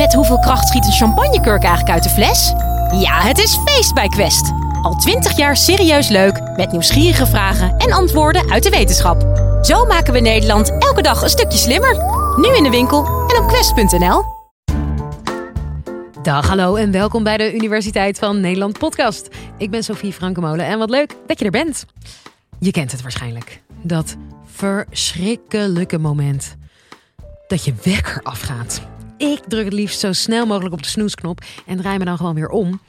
Met hoeveel kracht schiet een champagnekurk eigenlijk uit de fles? Ja, het is feest bij Quest. Al twintig jaar serieus leuk, met nieuwsgierige vragen en antwoorden uit de wetenschap. Zo maken we Nederland elke dag een stukje slimmer. Nu in de winkel en op quest.nl. Dag, hallo en welkom bij de Universiteit van Nederland podcast. Ik ben Sophie Frankemolen en wat leuk dat je er bent. Je kent het waarschijnlijk. Dat verschrikkelijke moment dat je wekker afgaat. Ik druk het liefst zo snel mogelijk op de snoesknop en draai me dan gewoon weer om.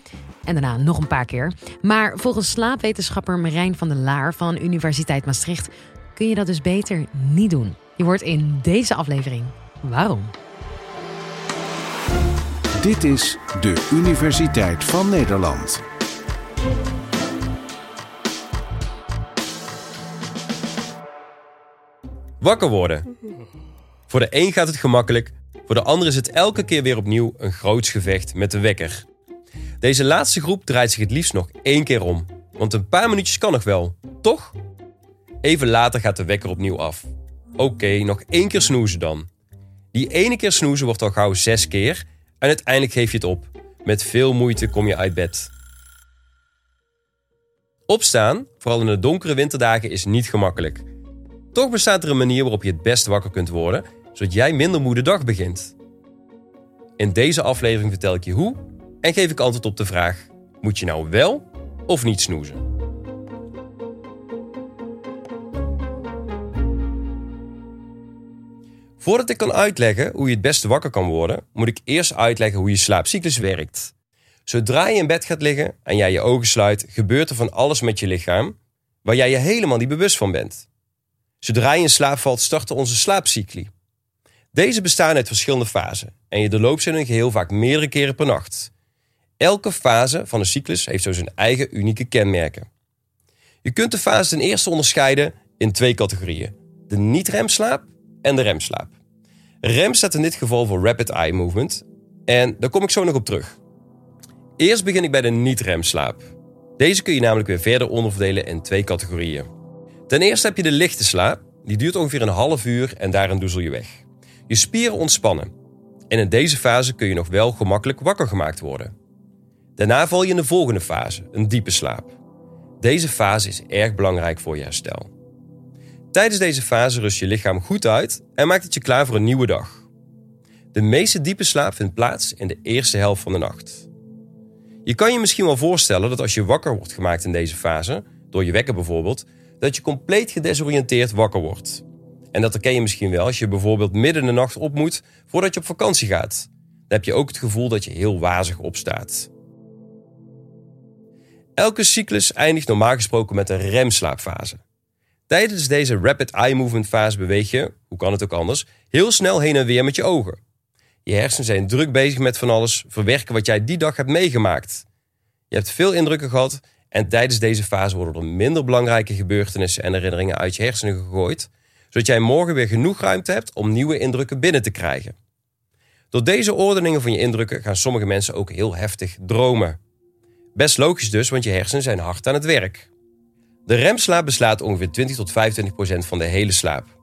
En daarna nog een paar keer. Maar volgens slaapwetenschapper Marijn van der Laar van Universiteit Maastricht kun je dat dus beter niet doen. Je wordt in deze aflevering waarom. Dit is de Universiteit van Nederland. Wakker worden. Voor de een gaat het gemakkelijk, voor de ander is het elke keer weer opnieuw een groots gevecht met de wekker. Deze laatste groep draait zich het liefst nog één keer om, want een paar minuutjes kan nog wel, toch? Even later gaat de wekker opnieuw af. Oké, nog één keer snoezen dan. Die ene keer snoezen wordt al gauw zes keer en uiteindelijk geef je het op. Met veel moeite kom je uit bed. Opstaan, vooral in de donkere winterdagen, is niet gemakkelijk. Toch bestaat er een manier waarop je het best wakker kunt worden, zodat jij minder moe de dag begint. In deze aflevering vertel ik je hoe en geef ik antwoord op de vraag: moet je nou wel of niet snoezen? Voordat ik kan uitleggen hoe je het beste wakker kan worden, moet ik eerst uitleggen hoe je slaapcyclus werkt. Zodra je in bed gaat liggen en jij je ogen sluit, gebeurt er van alles met je lichaam waar jij je helemaal niet bewust van bent. Zodra je in slaap valt, starten onze slaapcycli. Deze bestaan uit verschillende fasen en je doorloopt ze in een geheel vaak meerdere keren per nacht. Elke fase van de cyclus heeft zo zijn eigen unieke kenmerken. Je kunt de fases ten eerste onderscheiden in twee categorieën: de niet-remslaap en de remslaap. Rem staat in dit geval voor Rapid Eye Movement en daar kom ik zo nog op terug. Eerst begin ik bij de niet-remslaap. Deze kun je namelijk weer verder onderverdelen in twee categorieën. Ten eerste heb je de lichte slaap, die duurt ongeveer een half uur en daarin doezel je weg. Je spieren ontspannen. En in deze fase kun je nog wel gemakkelijk wakker gemaakt worden. Daarna val je in de volgende fase, een diepe slaap. Deze fase is erg belangrijk voor je herstel. Tijdens deze fase rust je lichaam goed uit en maakt het je klaar voor een nieuwe dag. De meeste diepe slaap vindt plaats in de eerste helft van de nacht. Je kan je misschien wel voorstellen dat als je wakker wordt gemaakt in deze fase, door je wekker bijvoorbeeld, dat je compleet gedesoriënteerd wakker wordt. En dat herken je misschien wel als je bijvoorbeeld midden in de nacht op moet voordat je op vakantie gaat. Dan heb je ook het gevoel dat je heel wazig opstaat. Elke cyclus eindigt normaal gesproken met een remslaapfase. Tijdens deze rapid eye movement fase beweeg je, hoe kan het ook anders, heel snel heen en weer met je ogen. Je hersenen zijn druk bezig met van alles, verwerken wat jij die dag hebt meegemaakt. Je hebt veel indrukken gehad en tijdens deze fase worden er minder belangrijke gebeurtenissen en herinneringen uit je hersenen gegooid, zodat jij morgen weer genoeg ruimte hebt om nieuwe indrukken binnen te krijgen. Door deze ordeningen van je indrukken gaan sommige mensen ook heel heftig dromen. Best logisch dus, want je hersenen zijn hard aan het werk. De remslaap beslaat ongeveer 20 tot 25 procent van de hele slaap.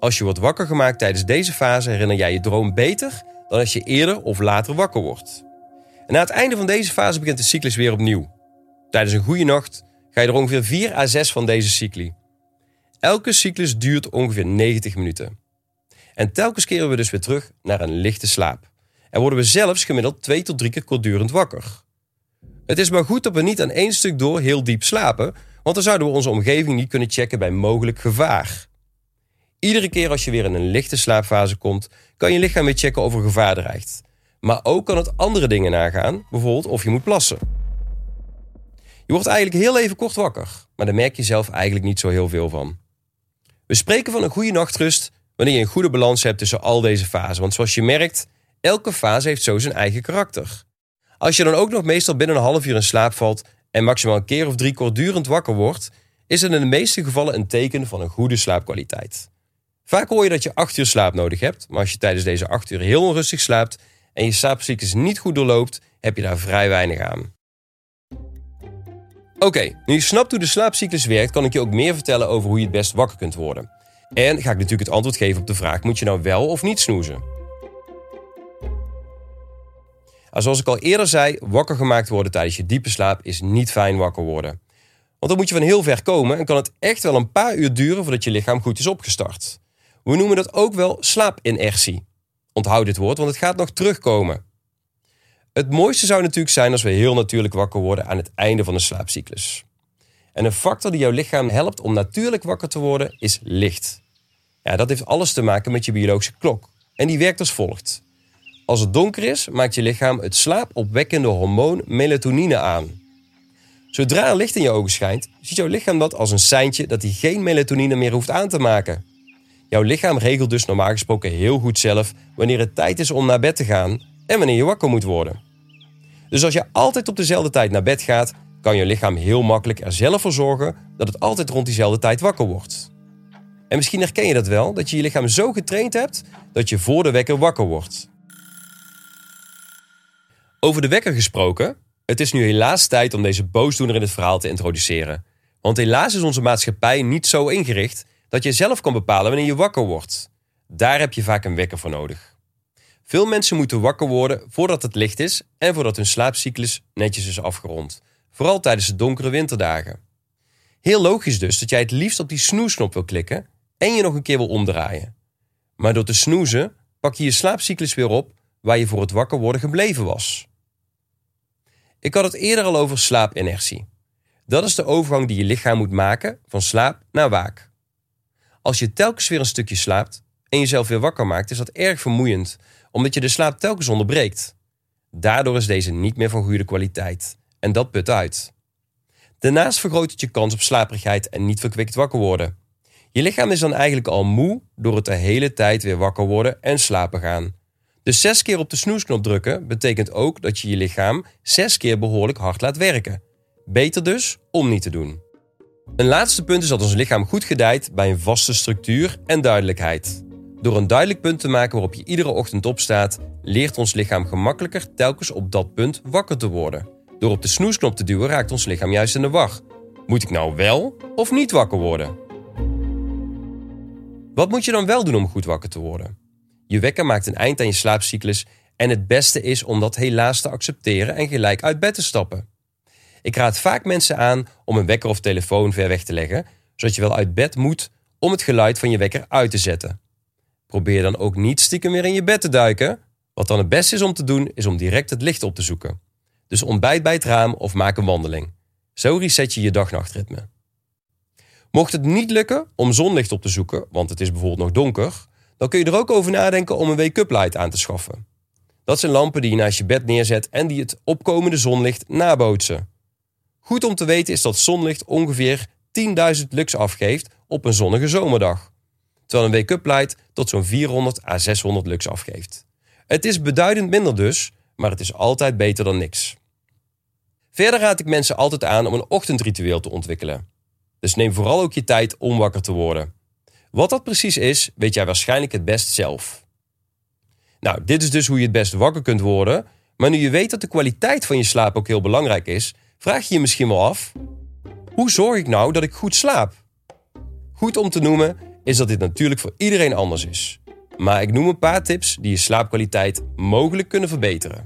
Als je wordt wakker gemaakt tijdens deze fase herinner jij je droom beter dan als je eerder of later wakker wordt. En na het einde van deze fase begint de cyclus weer opnieuw. Tijdens een goede nacht ga je er ongeveer 4 à 6 van deze cycli. Elke cyclus duurt ongeveer 90 minuten. En telkens keren we dus weer terug naar een lichte slaap. En worden we zelfs gemiddeld 2 tot 3 keer kortdurend wakker. Het is maar goed dat we niet aan één stuk door heel diep slapen, want dan zouden we onze omgeving niet kunnen checken bij mogelijk gevaar. Iedere keer als je weer in een lichte slaapfase komt, kan je lichaam weer checken of er gevaar dreigt. Maar ook kan het andere dingen nagaan, bijvoorbeeld of je moet plassen. Je wordt eigenlijk heel even kort wakker, maar daar merk je zelf eigenlijk niet zo heel veel van. We spreken van een goede nachtrust wanneer je een goede balans hebt tussen al deze fasen. Want zoals je merkt, elke fase heeft zo zijn eigen karakter. Als je dan ook nog meestal binnen een half uur in slaap valt en maximaal een keer of drie kortdurend wakker wordt, is het in de meeste gevallen een teken van een goede slaapkwaliteit. Vaak hoor je dat je acht uur slaap nodig hebt, maar als je tijdens deze acht uur heel onrustig slaapt en je slaapcyclus niet goed doorloopt, heb je daar vrij weinig aan. Oké, nu je snapt hoe de slaapcyclus werkt, kan ik je ook meer vertellen over hoe je het best wakker kunt worden. En ga ik natuurlijk het antwoord geven op de vraag: moet je nou wel of niet snoezen? Nou, zoals ik al eerder zei, wakker gemaakt worden tijdens je diepe slaap is niet fijn wakker worden. Want dan moet je van heel ver komen en kan het echt wel een paar uur duren voordat je lichaam goed is opgestart. We noemen dat ook wel slaapinertie. Onthoud dit woord, want het gaat nog terugkomen. Het mooiste zou natuurlijk zijn als we heel natuurlijk wakker worden aan het einde van de slaapcyclus. En een factor die jouw lichaam helpt om natuurlijk wakker te worden is licht. Ja, dat heeft alles te maken met je biologische klok. En die werkt als volgt. Als het donker is, maakt je lichaam het slaapopwekkende hormoon melatonine aan. Zodra er licht in je ogen schijnt, ziet jouw lichaam dat als een seintje dat hij geen melatonine meer hoeft aan te maken. Jouw lichaam regelt dus normaal gesproken heel goed zelf wanneer het tijd is om naar bed te gaan en wanneer je wakker moet worden. Dus als je altijd op dezelfde tijd naar bed gaat, kan je lichaam heel makkelijk er zelf voor zorgen dat het altijd rond diezelfde tijd wakker wordt. En misschien herken je dat wel, dat je je lichaam zo getraind hebt dat je voor de wekker wakker wordt. Over de wekker gesproken, het is nu helaas tijd om deze boosdoener in het verhaal te introduceren. Want helaas is onze maatschappij niet zo ingericht dat je zelf kan bepalen wanneer je wakker wordt. Daar heb je vaak een wekker voor nodig. Veel mensen moeten wakker worden voordat het licht is en voordat hun slaapcyclus netjes is afgerond. Vooral tijdens de donkere winterdagen. Heel logisch dus dat jij het liefst op die snoesknop wil klikken en je nog een keer wil omdraaien. Maar door te snoezen pak je je slaapcyclus weer op waar je voor het wakker worden gebleven was. Ik had het eerder al over slaapinertie. Dat is de overgang die je lichaam moet maken van slaap naar waak. Als je telkens weer een stukje slaapt en jezelf weer wakker maakt, is dat erg vermoeiend, omdat je de slaap telkens onderbreekt. Daardoor is deze niet meer van goede kwaliteit en dat put uit. Daarnaast vergroot het je kans op slaperigheid en niet verkwikt wakker worden. Je lichaam is dan eigenlijk al moe door het de hele tijd weer wakker worden en slapen gaan. Dus zes keer op de snoesknop drukken betekent ook dat je je lichaam zes keer behoorlijk hard laat werken. Beter dus om niet te doen. Een laatste punt is dat ons lichaam goed gedijt bij een vaste structuur en duidelijkheid. Door een duidelijk punt te maken waarop je iedere ochtend opstaat, leert ons lichaam gemakkelijker telkens op dat punt wakker te worden. Door op de snoesknop te duwen raakt ons lichaam juist in de war. Moet ik nou wel of niet wakker worden? Wat moet je dan wel doen om goed wakker te worden? Je wekker maakt een eind aan je slaapcyclus en het beste is om dat helaas te accepteren en gelijk uit bed te stappen. Ik raad vaak mensen aan om een wekker of telefoon ver weg te leggen, zodat je wel uit bed moet om het geluid van je wekker uit te zetten. Probeer dan ook niet stiekem weer in je bed te duiken. Wat dan het beste is om te doen, is om direct het licht op te zoeken. Dus ontbijt bij het raam of maak een wandeling. Zo reset je je dag-nachtritme. Mocht het niet lukken om zonlicht op te zoeken, want het is bijvoorbeeld nog donker, dan kun je er ook over nadenken om een wake-up light aan te schaffen. Dat zijn lampen die je naast je bed neerzet en die het opkomende zonlicht nabootsen. Goed om te weten is dat zonlicht ongeveer 10.000 lux afgeeft op een zonnige zomerdag. Terwijl een wake-up light tot zo'n 400 à 600 lux afgeeft. Het is beduidend minder dus, maar het is altijd beter dan niks. Verder raad ik mensen altijd aan om een ochtendritueel te ontwikkelen. Dus neem vooral ook je tijd om wakker te worden. Wat dat precies is, weet jij waarschijnlijk het best zelf. Nou, dit is dus hoe je het best wakker kunt worden. Maar nu je weet dat de kwaliteit van je slaap ook heel belangrijk is, vraag je je misschien wel af: hoe zorg ik nou dat ik goed slaap? Goed om te noemen is dat dit natuurlijk voor iedereen anders is. Maar ik noem een paar tips die je slaapkwaliteit mogelijk kunnen verbeteren.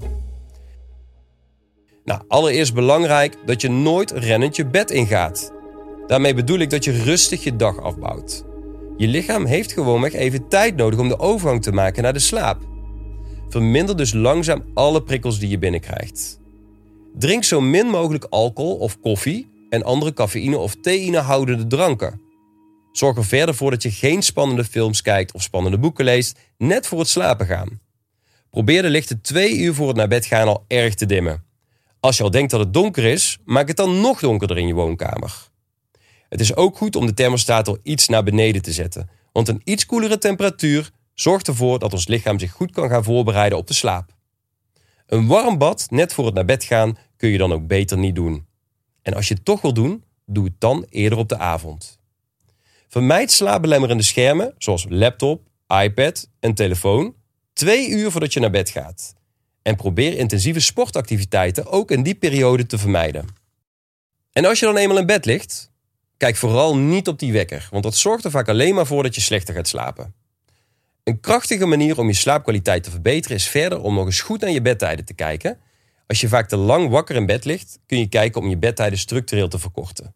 Nou, allereerst belangrijk dat je nooit rennend je bed ingaat. Daarmee bedoel ik dat je rustig je dag afbouwt. Je lichaam heeft gewoonweg even tijd nodig om de overgang te maken naar de slaap. Verminder dus langzaam alle prikkels die je binnenkrijgt. Drink zo min mogelijk alcohol of koffie en andere cafeïne of theïne houdende dranken. Zorg er verder voor dat je geen spannende films kijkt of spannende boeken leest, net voor het slapen gaan. Probeer de lichten twee uur voor het naar bed gaan al erg te dimmen. Als je al denkt dat het donker is, maak het dan nog donkerder in je woonkamer. Het is ook goed om de thermostaat al iets naar beneden te zetten, want een iets koelere temperatuur zorgt ervoor dat ons lichaam zich goed kan gaan voorbereiden op de slaap. Een warm bad net voor het naar bed gaan kun je dan ook beter niet doen. En als je het toch wil doen, doe het dan eerder op de avond. Vermijd slaapbelemmerende schermen zoals laptop, iPad en telefoon twee uur voordat je naar bed gaat. En probeer intensieve sportactiviteiten ook in die periode te vermijden. En als je dan eenmaal in bed ligt, Kijk vooral niet op die wekker, want dat zorgt er vaak alleen maar voor dat je slechter gaat slapen. Een krachtige manier om je slaapkwaliteit te verbeteren is verder om nog eens goed naar je bedtijden te kijken Als je vaak te lang wakker in bed ligt, kun je kijken om je bedtijden structureel te verkorten.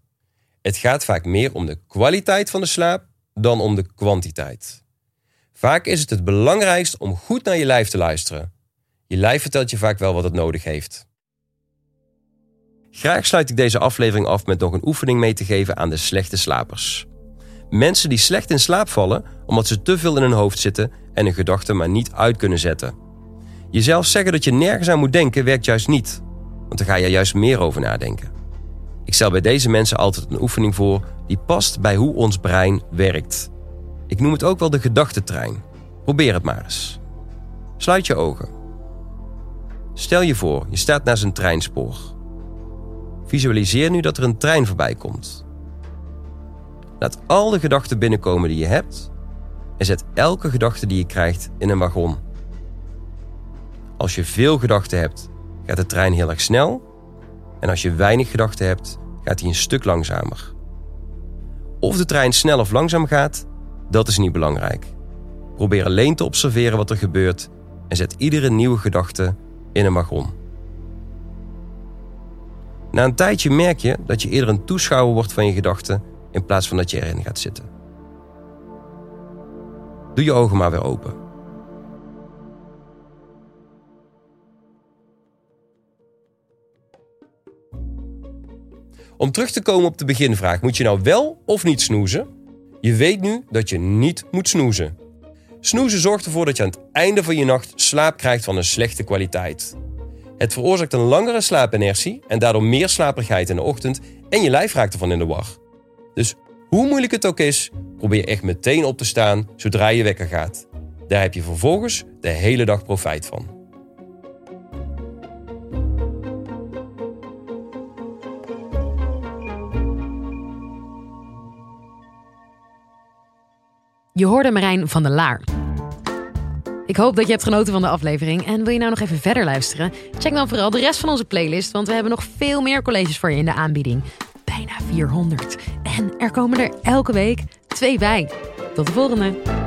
Het gaat vaak meer om de kwaliteit van de slaap dan om de kwantiteit. Vaak is het het belangrijkst om goed naar je lijf te luisteren. Je lijf vertelt je vaak wel wat het nodig heeft. Graag sluit ik deze aflevering af met nog een oefening mee te geven aan de slechte slapers. Mensen die slecht in slaap vallen omdat ze te veel in hun hoofd zitten en hun gedachten maar niet uit kunnen zetten. Jezelf zeggen dat je nergens aan moet denken werkt juist niet, want dan ga je juist meer over nadenken. Ik stel bij deze mensen altijd een oefening voor die past bij hoe ons brein werkt. Ik noem het ook wel de gedachtentrein. Probeer het maar eens. Sluit je ogen. Stel je voor, je staat naast een treinspoor. Visualiseer nu dat er een trein voorbij komt. Laat al de gedachten binnenkomen die je hebt en zet elke gedachte die je krijgt in een wagon. Als je veel gedachten hebt, gaat de trein heel erg snel en als je weinig gedachten hebt, gaat hij een stuk langzamer. Of de trein snel of langzaam gaat, dat is niet belangrijk. Probeer alleen te observeren wat er gebeurt en zet iedere nieuwe gedachte in een wagon. Na een tijdje merk je dat je eerder een toeschouwer wordt van je gedachten in plaats van dat je erin gaat zitten. Doe je ogen maar weer open. Om terug te komen op de beginvraag, moet je nou wel of niet snoezen? Je weet nu dat je niet moet snoezen. Snoezen zorgt ervoor dat je aan het einde van je nacht slaap krijgt van een slechte kwaliteit. Het veroorzaakt een langere slaapinertie en daardoor meer slaperigheid in de ochtend en je lijf raakt ervan in de war. Dus hoe moeilijk het ook is, probeer echt meteen op te staan zodra je wekker gaat. Daar heb je vervolgens de hele dag profijt van. Je hoorde Marijn van der Laar. Ik hoop dat je hebt genoten van de aflevering. En wil je nou nog even verder luisteren? Check dan vooral de rest van onze playlist, want we hebben nog veel meer colleges voor je in de aanbieding. Bijna 400. En er komen er elke week twee bij. Tot de volgende!